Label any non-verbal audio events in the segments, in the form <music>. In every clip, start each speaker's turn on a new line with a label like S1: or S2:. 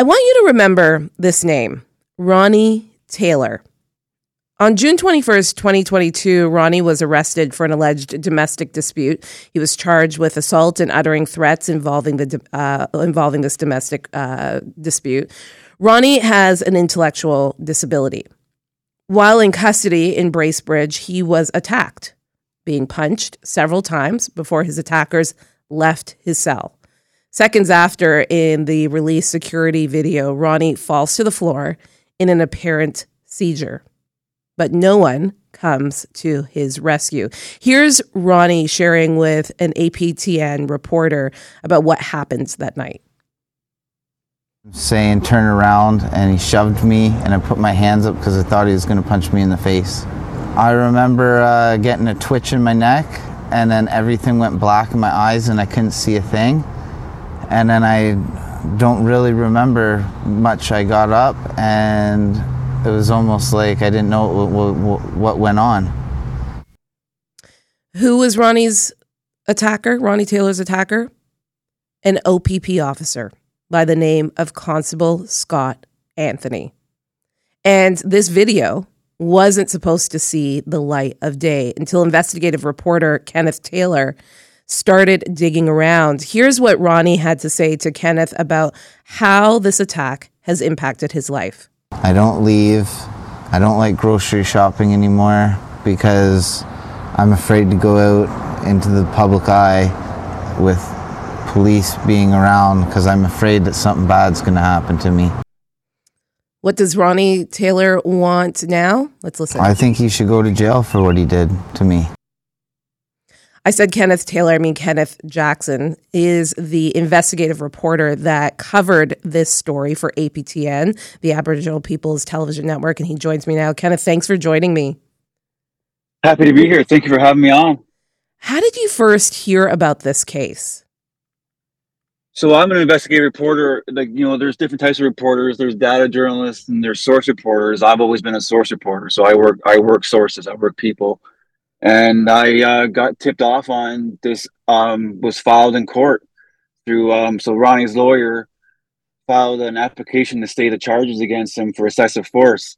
S1: I want you to remember this name, Ronnie Taylor. On June 21st, 2022, Ronnie was arrested for an alleged domestic dispute. He was charged with assault and uttering threats involving the uh, involving this domestic uh, dispute. Ronnie has an intellectual disability. While in custody in Bracebridge, he was attacked, being punched several times before his attackers left his cell. Seconds after, in the release security video, Ronnie falls to the floor in an apparent seizure but no one comes to his rescue. Here's Ronnie sharing with an APTN reporter about what happens that night.
S2: Saying turn around, and he shoved me, and I put my hands up because I thought he was going to punch me in the face. I remember uh, getting a twitch in my neck, and then everything went black in my eyes, and I couldn't see a thing. And then I don't really remember much. I got up and it was almost like I didn't know what, what, what went on.
S1: Who was Ronnie's attacker, Ronnie Taylor's attacker? An OPP officer by the name of Constable Scott Anthony. And this video wasn't supposed to see the light of day until investigative reporter Kenneth Taylor started digging around. Here's what Ronnie had to say to Kenneth about how this attack has impacted his life.
S2: I don't leave. I don't like grocery shopping anymore because I'm afraid to go out into the public eye with police being around because I'm afraid that something bad's going to happen to me.
S1: What does Ronnie Taylor want now? Let's listen.
S2: I think he should go to jail for what he did to me.
S1: I said Kenneth Taylor, I mean Kenneth Jackson, is the investigative reporter that covered this story for APTN, the Aboriginal People's Television Network, and he joins me now. Kenneth, thanks for joining me.
S3: Happy to be here. Thank you for having me on.
S1: How did you first hear about this case?
S3: So I'm an investigative reporter. Like you know, there's different types of reporters. There's data journalists and there's source reporters. I've always been a source reporter, so I work I work sources. I work people and I uh, got tipped off on this um, was filed in court through um, so Ronnie's lawyer filed an application to stay the charges against him for excessive force,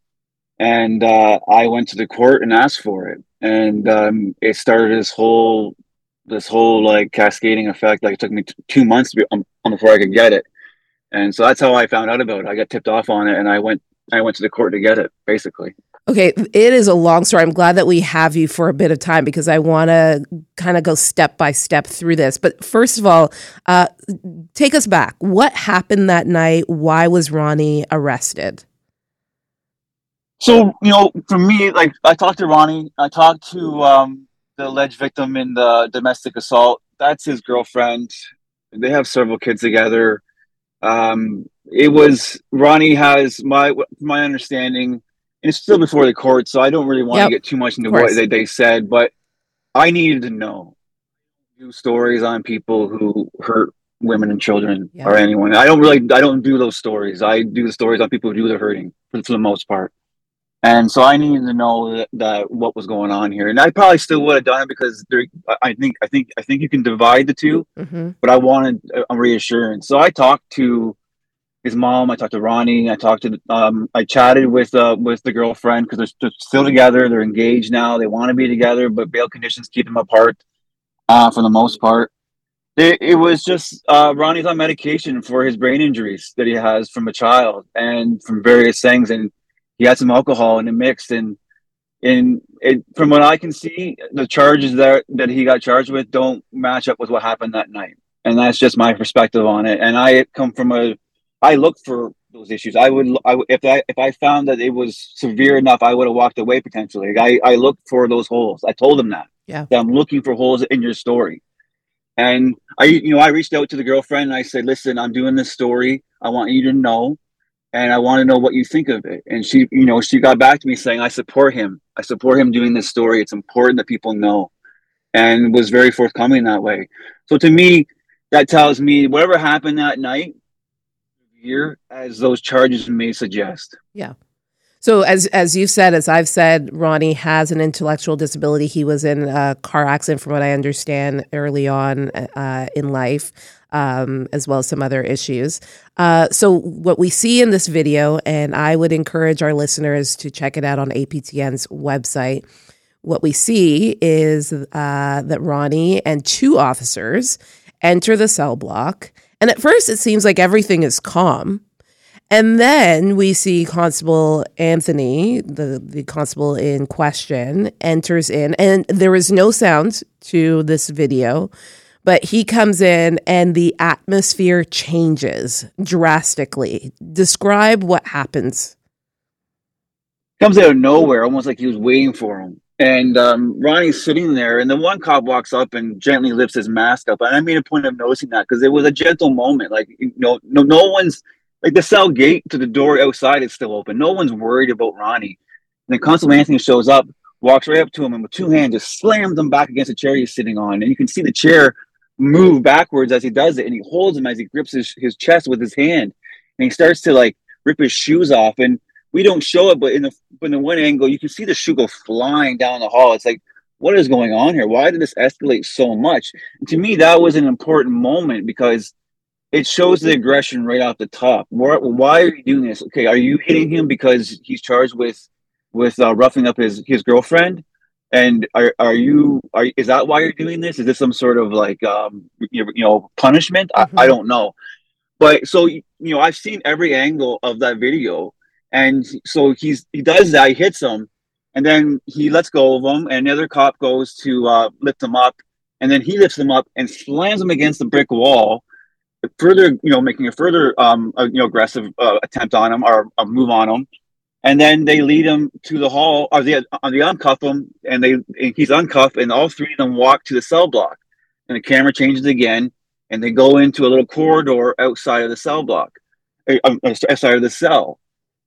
S3: and uh, I went to the court and asked for it, and um, it started this whole this whole like cascading effect. Like it took me t- two months to be, um, before I could get it, and so that's how I found out about it. I got tipped off on it, and I went I went to the court to get it, basically.
S1: Okay, it is a long story. I'm glad that we have you for a bit of time because I want to kind of go step by step through this. But first of all, uh, take us back. What happened that night? Why was Ronnie arrested?
S3: So, you know, for me, like I talked to Ronnie, I talked to um, the alleged victim in the domestic assault. That's his girlfriend. They have several kids together. Um, it was Ronnie has my my understanding and it's still before the court, so I don't really want yep. to get too much into what they, they said, but I needed to know new stories on people who hurt women and children yep. or anyone. I don't really I don't do those stories. I do the stories on people who do the hurting for, for the most part. And so I needed to know that, that, what was going on here, and I probably still would have done it because there, I think I think I think you can divide the 2 mm-hmm. but I wanted a reassurance. So I talked to his mom. I talked to Ronnie. I talked to um, I chatted with uh, with the girlfriend because they're, still together. They're engaged now. They want to be together, but bail conditions keep them apart uh, for the most part. It, it was just uh, Ronnie's on medication for his brain injuries that he has from a child and from various things, and he had some alcohol in the mix. And and it, from what I can see, the charges that that he got charged with don't match up with what happened that night. And that's just my perspective on it. And I come from a I look for those issues. I would, I, if I if I found that it was severe enough, I would have walked away potentially. I I look for those holes. I told them that.
S1: Yeah.
S3: That I'm looking for holes in your story. And I, you know, I reached out to the girlfriend and I said, "Listen, I'm doing this story. I want you to know, and I want to know what you think of it." And she, you know, she got back to me saying, "I support him. I support him doing this story. It's important that people know," and was very forthcoming that way. So to me, that tells me whatever happened that night year as those charges may suggest.
S1: Yeah. So, as as you said, as I've said, Ronnie has an intellectual disability. He was in a car accident, from what I understand, early on uh, in life, um, as well as some other issues. Uh, so, what we see in this video, and I would encourage our listeners to check it out on APTN's website. What we see is uh, that Ronnie and two officers enter the cell block, and at first it seems like everything is calm and then we see Constable Anthony, the, the constable in question, enters in, and there is no sound to this video, but he comes in and the atmosphere changes drastically. Describe what happens.
S3: Comes out of nowhere, almost like he was waiting for him. And um, Ronnie's sitting there, and the one cop walks up and gently lifts his mask up. And I made a point of noticing that because it was a gentle moment. Like, you know, no, no one's like the cell gate to the door outside is still open. No one's worried about Ronnie. And then Constable Anthony shows up, walks right up to him, and with two hands just slams him back against the chair he's sitting on. And you can see the chair move backwards as he does it. And he holds him as he grips his, his chest with his hand. And he starts to like rip his shoes off. And we don't show it, but in the in the one angle, you can see the shoe go flying down the hall. It's like, what is going on here? Why did this escalate so much? And to me, that was an important moment because it shows the aggression right off the top. Why, why are you doing this? Okay, are you hitting him because he's charged with with uh, roughing up his his girlfriend? And are are you are is that why you're doing this? Is this some sort of like um you, you know punishment? Mm-hmm. I, I don't know. But so you know, I've seen every angle of that video, and so he's he does that. He hits him, and then he lets go of him, and another cop goes to uh, lift him up, and then he lifts him up and slams him against the brick wall further, you know, making a further, um, you know, aggressive uh, attempt on him or a move on him, and then they lead him to the hall, or they, on the uncuff him, and they and he's uncuffed, and all three of them walk to the cell block, and the camera changes again, and they go into a little corridor outside of the cell block, uh, um, outside of the cell.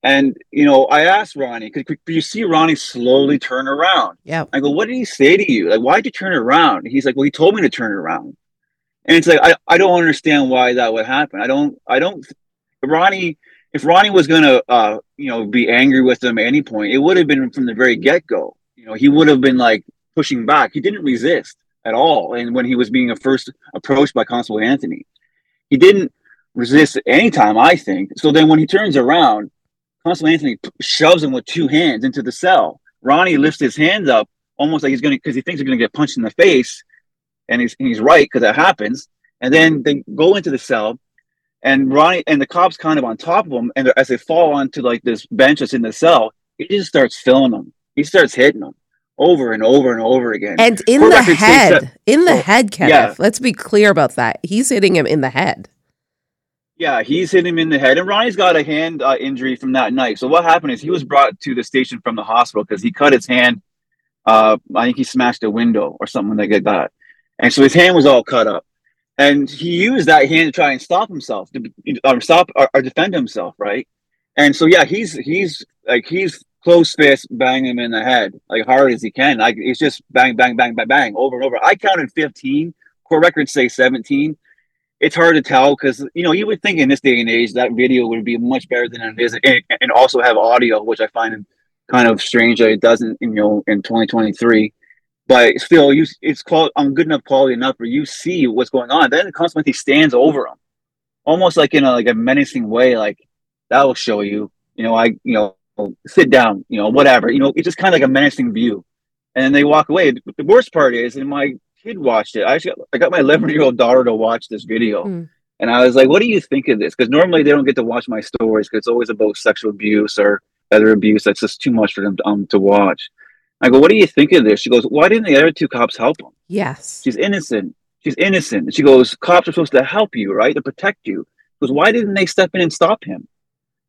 S3: And you know, I asked Ronnie, could, could you see Ronnie slowly turn around?
S1: Yeah.
S3: I go, what did he say to you? Like, why'd you turn around? He's like, well, he told me to turn around. And it's like I, I don't understand why that would happen. I don't I don't Ronnie if Ronnie was gonna uh you know be angry with him at any point, it would have been from the very get go. You know, he would have been like pushing back. He didn't resist at all. And when he was being first approached by Constable Anthony, he didn't resist at any time, I think. So then when he turns around, Constable Anthony shoves him with two hands into the cell. Ronnie mm-hmm. lifts his hands up almost like he's gonna because he thinks he's gonna get punched in the face and he's and he's right because that happens. And then mm-hmm. they go into the cell, and Ronnie and the cops kind of on top of him, and as they fall onto like this bench that's in the cell, he just starts filling them. He starts hitting them over and over and over again.
S1: And in the head, that, in the oh, head, Kenneth. Yeah. Let's be clear about that. He's hitting him in the head.
S3: Yeah, he's hitting him in the head, and Ronnie's got a hand uh, injury from that night. So what happened is he was brought to the station from the hospital because he cut his hand. Uh, I think he smashed a window or something like that. And so his hand was all cut up. And he used that hand to try and stop himself, to or stop or, or defend himself, right? And so yeah, he's he's like he's close fist banging him in the head like hard as he can. Like it's just bang, bang, bang, bang, bang over and over. I counted 15. Court records say 17. It's hard to tell because you know you would think in this day and age that video would be much better than it is, and, and also have audio, which I find kind of strange that it doesn't. You know, in 2023 but still, you it's called I'm um, good enough quality enough where you see what's going on. Then it constantly stands over him, almost like in a like a menacing way, like that will show you. You know, I you know sit down. You know, whatever. You know, it's just kind of like a menacing view, and they walk away. The worst part is, and my kid watched it. I actually I got my 11 year old daughter to watch this video. Mm. And I was like, "What do you think of this?" Because normally they don't get to watch my stories because it's always about sexual abuse or other abuse. That's just too much for them to, um, to watch. I go, what do you think of this? She goes, why didn't the other two cops help him?
S1: Yes.
S3: She's innocent. She's innocent. She goes, cops are supposed to help you, right? To protect you. She goes, why didn't they step in and stop him?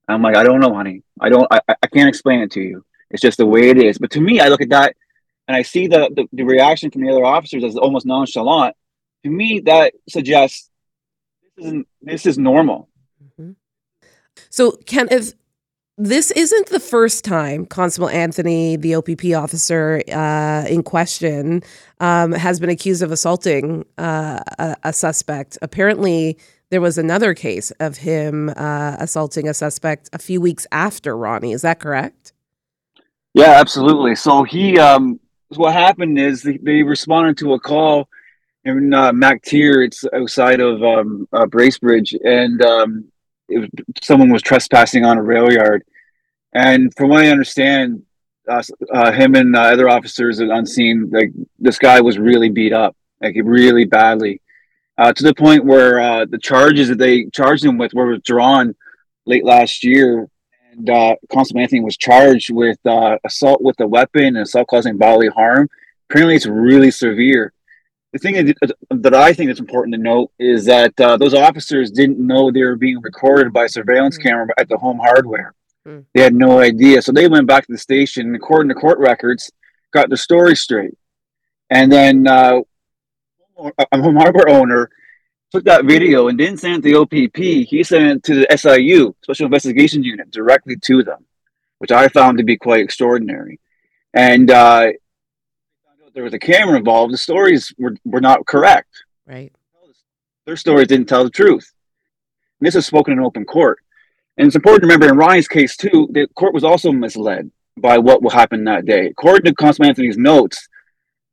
S3: I'm like, I don't know, honey. I don't, I, I can't explain it to you. It's just the way it is. But to me, I look at that and I see the, the, the reaction from the other officers as almost nonchalant. To me, that suggests this is this is normal. Mm-hmm.
S1: So, Ken, if this isn't the first time Constable Anthony, the OPP officer uh, in question, um, has been accused of assaulting uh, a, a, suspect. Apparently, there was another case of him uh, assaulting a suspect a few weeks after Ronnie. Is that correct?
S3: Yeah, absolutely. So he, um, what happened is they, they responded to a call in uh, MacTier. It's outside of um, uh, Bracebridge, and um, was, someone was trespassing on a rail yard. And from what I understand, uh, uh, him and uh, other officers at unseen, like this guy was really beat up, like really badly, uh, to the point where uh, the charges that they charged him with were withdrawn late last year. And uh, Constable Anthony was charged with uh, assault with a weapon and assault causing bodily harm. Apparently, it's really severe. The thing that, that I think is important to note is that those officers didn't know they were being recorded by surveillance mm-hmm. camera at the home hardware. Mm. They had no idea. So they went back to the station, and according to court records, got the story straight. And then uh, a home hardware owner took that video and didn't send it to the OPP. He sent it to the SIU, Special Investigations Unit, directly to them, which I found to be quite extraordinary. And uh, there was a camera involved. The stories were, were not correct.
S1: Right.
S3: Their stories didn't tell the truth. And this is spoken in open court. And it's important to remember in Ryan's case too, the court was also misled by what will happen that day. According to Constable Anthony's notes,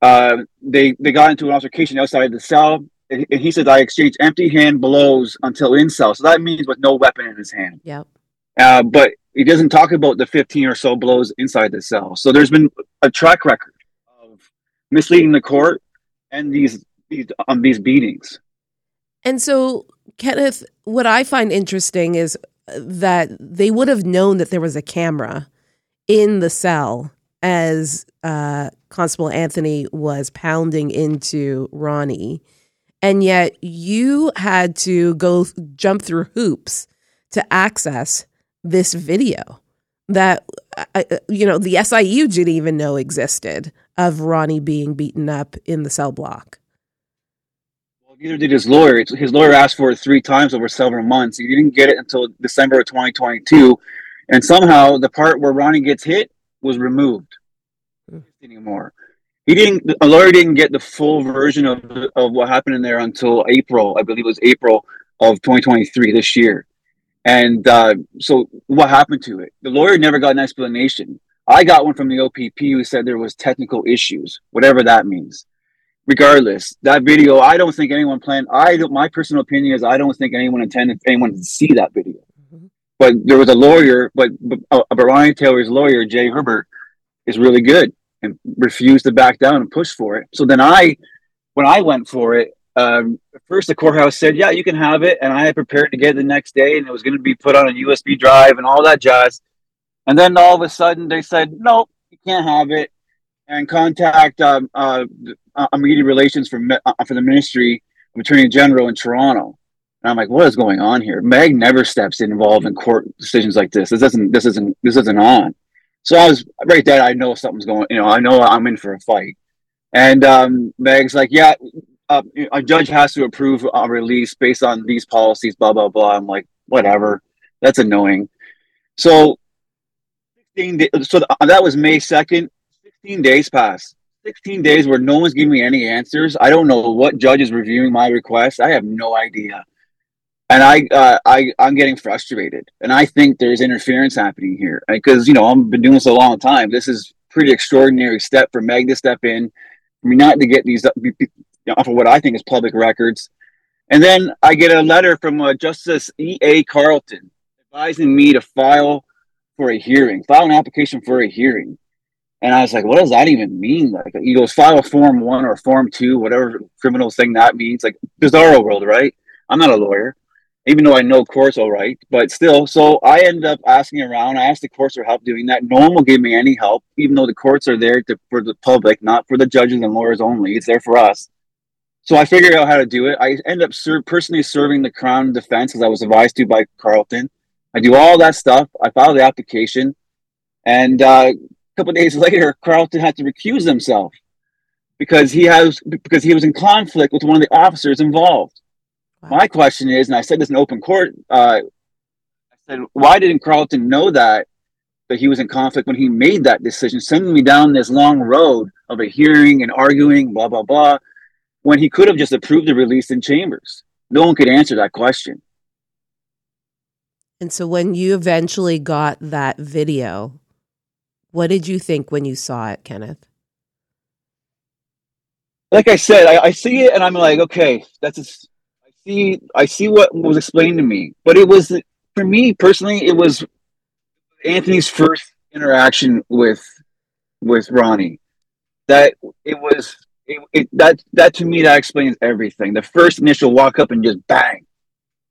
S3: uh, they they got into an altercation outside the cell, and he said, "I exchange empty hand blows until in cell." So that means with no weapon in his hand.
S1: Yep.
S3: Uh, but he doesn't talk about the 15 or so blows inside the cell. So there's been a track record of misleading the court and these these um, these beatings.
S1: And so, Kenneth, what I find interesting is that they would have known that there was a camera in the cell as uh, Constable Anthony was pounding into Ronnie. And yet you had to go jump through hoops to access this video that, uh, uh you know, the SIU didn't even know existed of Ronnie being beaten up in the cell block.
S3: Neither did his lawyer. His lawyer asked for it three times over several months. He didn't get it until December of 2022, and somehow the part where Ronnie gets hit was removed hmm. anymore. He didn't. A lawyer didn't get the full version of of what happened in there until April. I believe it was April of 2023 this year. And uh, so, what happened to it? The lawyer never got an explanation. I got one from the OPP who said there was technical issues, whatever that means regardless, that video, I don't think anyone planned. I don't. My personal opinion is I don't think anyone intended anyone to see that video. Mm-hmm. But there was a lawyer, but, but uh, Ryan Taylor's lawyer, Jay Herbert, is really good and refused to back down and push for it. So then I, when I went for it, um, first the courthouse said, "Yeah, you can have it," and I had prepared to get it the next day, and it was going to be put on a USB drive and all that jazz. And then all of a sudden they said, "Nope, you can't have it." and contact um, uh, uh, media relations for uh, for the Ministry of Attorney General in Toronto. And I'm like, what is going on here? MAG never steps involved in court decisions like this. This isn't this isn't this isn't on. So I was right there. I know something's going. You know, I know I'm in for a fight. And um, MAG's like, yeah, uh, a judge has to approve a release based on these policies. Blah blah blah. I'm like, whatever. That's annoying. So, so that was May second. 16 days pass. 16 days where no one's giving me any answers. I don't know what judge is reviewing my request. I have no idea. And I, uh, I, I'm getting frustrated. And I think there's interference happening here because, you know, I've been doing this a long time. This is pretty extraordinary step for MAG to step in. I mean, not to get these off of what I think is public records. And then I get a letter from uh, Justice E.A. Carlton advising me to file for a hearing, file an application for a hearing. And I was like, what does that even mean? Like, he goes, file form one or form two, whatever criminal thing that means. Like, bizarro world, right? I'm not a lawyer, even though I know courts all right, but still. So I ended up asking around. I asked the courts for help doing that. No one will give me any help, even though the courts are there to, for the public, not for the judges and lawyers only. It's there for us. So I figured out how to do it. I end up ser- personally serving the Crown defense as I was advised to by Carlton. I do all that stuff. I file the application. And uh, couple days <laughs> later, Carlton had to recuse himself because he has because he was in conflict with one of the officers involved. Wow. My question is, and I said this in open court, uh, I said, why didn't Carlton know that that he was in conflict when he made that decision, sending me down this long road of a hearing and arguing, blah blah blah, when he could have just approved the release in chambers? No one could answer that question.
S1: And so, when you eventually got that video, What did you think when you saw it, Kenneth?
S3: Like I said, I, I see it and I'm like, okay, that's see I see what was explained to me. But it was for me personally, it was Anthony's first interaction with with Ronnie. That it was it, it, that that to me that explains everything. The first initial walk up and just bang.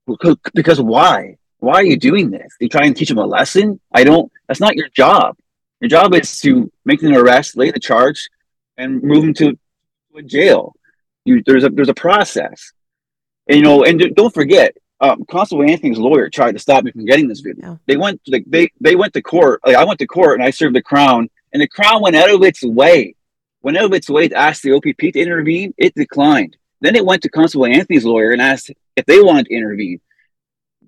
S3: Because, because why? Why are you doing this? You try and teach him a lesson? I don't. That's not your job. Your job is to make an arrest, lay the charge, and move him to, a jail. You, there's a there's a process, and, you know. And don't forget, um, Constable Anthony's lawyer tried to stop me from getting this video. Yeah. They went like they they went to court. Like I went to court and I served the Crown, and the Crown went out of its way, went out of its way to ask the OPP to intervene. It declined. Then it went to Constable Anthony's lawyer and asked if they wanted to intervene.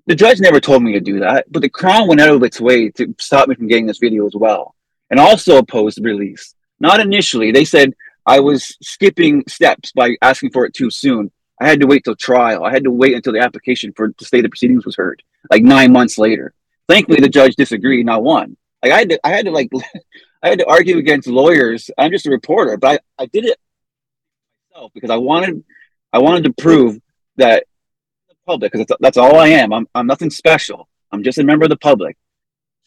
S3: The judge never told me to do that, but the Crown went out of its way to stop me from getting this video as well, and also opposed the release. Not initially. They said I was skipping steps by asking for it too soon. I had to wait till trial. I had to wait until the application for to stay the proceedings was heard, like nine months later. Thankfully, the judge disagreed, not one. Like I had to, I had to like, <laughs> I had to argue against lawyers. I'm just a reporter, but I, I did it myself because I wanted, I wanted to prove that the public, because that's, that's all I am. I'm, I'm nothing special. I'm just a member of the public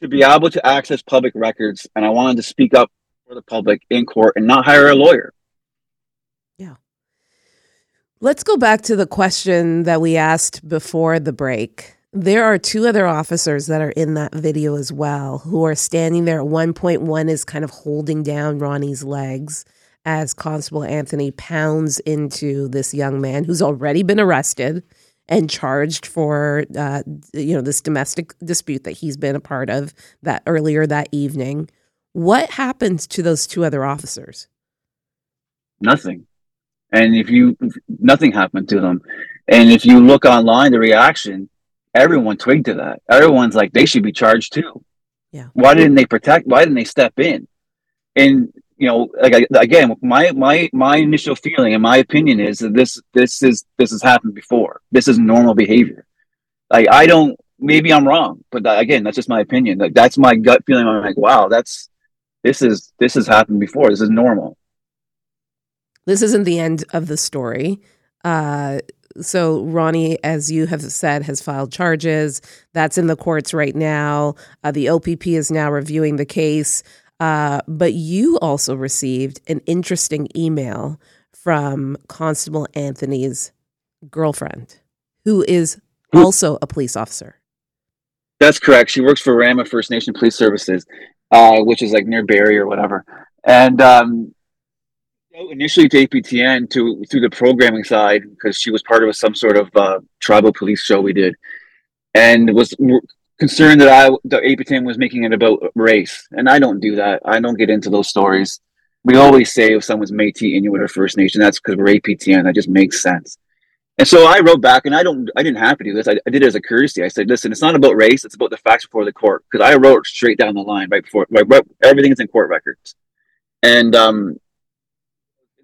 S3: to be able to access public records, and I wanted to speak up for the public in court and not hire a lawyer.
S1: Let's go back to the question that we asked before the break. There are two other officers that are in that video as well who are standing there. At one point, one is kind of holding down Ronnie's legs as Constable Anthony pounds into this young man who's already been arrested and charged for uh, you know this domestic dispute that he's been a part of that earlier that evening. What happens to those two other officers?
S3: Nothing. And if you, nothing happened to them. And if you look online, the reaction, everyone twigged to that. Everyone's like, they should be charged too.
S1: Yeah.
S3: Why didn't they protect? Why didn't they step in? And you know, like again, my my my initial feeling and my opinion is that this this is this has happened before. This is normal behavior. Like I don't. Maybe I'm wrong, but that, again, that's just my opinion. Like that's my gut feeling. I'm like, wow, that's this is this has happened before. This is normal.
S1: This isn't the end of the story. Uh, so Ronnie, as you have said, has filed charges. That's in the courts right now. Uh, the OPP is now reviewing the case. Uh, but you also received an interesting email from Constable Anthony's girlfriend, who is also a police officer.
S3: That's correct. She works for Rama First Nation Police Services, uh, which is like near Barrie or whatever. And um, initially to APTN to through the programming side because she was part of some sort of uh, tribal police show we did, and was concerned that I the APTN was making it about race, and I don't do that. I don't get into those stories. We always say if someone's Métis, Inuit, or First Nation, that's because we're APTN. That just makes sense. And so I wrote back, and I don't, I didn't have to do this. I, I did it as a courtesy. I said, "Listen, it's not about race; it's about the facts before the court." Because I wrote straight down the line right before, right, right, everything is in court records. And um,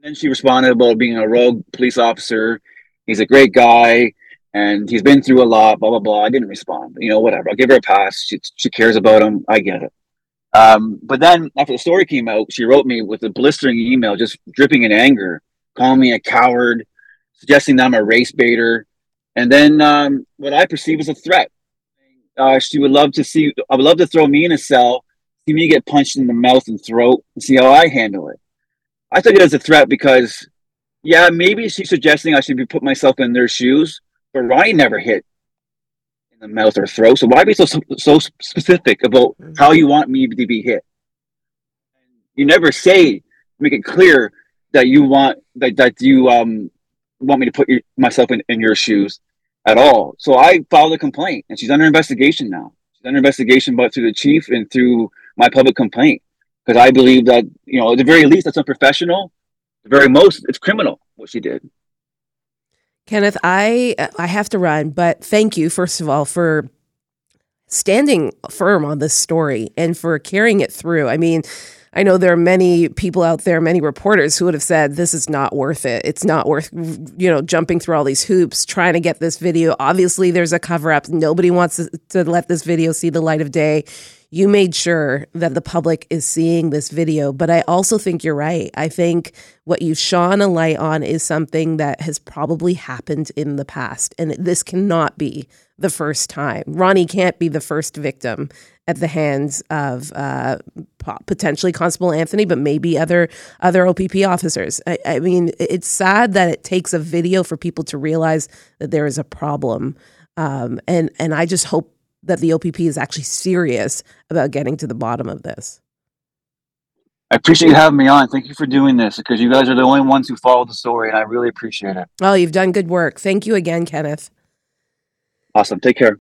S3: then she responded about being a rogue police officer. He's a great guy and he's been through a lot, blah, blah, blah. I didn't respond. You know, whatever. I'll give her a pass. She, she cares about him. I get it. Um, but then after the story came out, she wrote me with a blistering email, just dripping in anger, calling me a coward, suggesting that I'm a race baiter. And then um, what I perceive as a threat. Uh, she would love to see, I would love to throw me in a cell, see me get punched in the mouth and throat, and see how I handle it. I took it as a threat because, yeah, maybe she's suggesting I should be put myself in their shoes, but Ryan never hit in the mouth or throat. So why be so so specific about how you want me to be hit? You never say, make it clear that you want that that you um want me to put your, myself in, in your shoes at all. So I filed a complaint, and she's under investigation now. She's under investigation, but through the chief and through my public complaint because I believe that you know at the very least that's unprofessional. The very most, it's criminal what she did.
S1: Kenneth, I I have to run, but thank you first of all for standing firm on this story and for carrying it through. I mean, I know there are many people out there, many reporters who would have said this is not worth it. It's not worth you know jumping through all these hoops trying to get this video. Obviously, there's a cover up. Nobody wants to let this video see the light of day. You made sure that the public is seeing this video, but I also think you're right. I think what you've shone a light on is something that has probably happened in the past, and this cannot be the first time. Ronnie can't be the first victim at the hands of uh, potentially Constable Anthony, but maybe other other OPP officers. I, I, mean, it's sad that it takes a video for people to realize that there is a problem, um, and and I just hope that the OPP is actually serious about getting to the bottom of this.
S3: I appreciate you having me on. Thank you for doing this because you guys are the only ones who follow the story, and I really appreciate it.
S1: Oh, you've done good work. Thank you again, Kenneth.
S3: Awesome. Take care.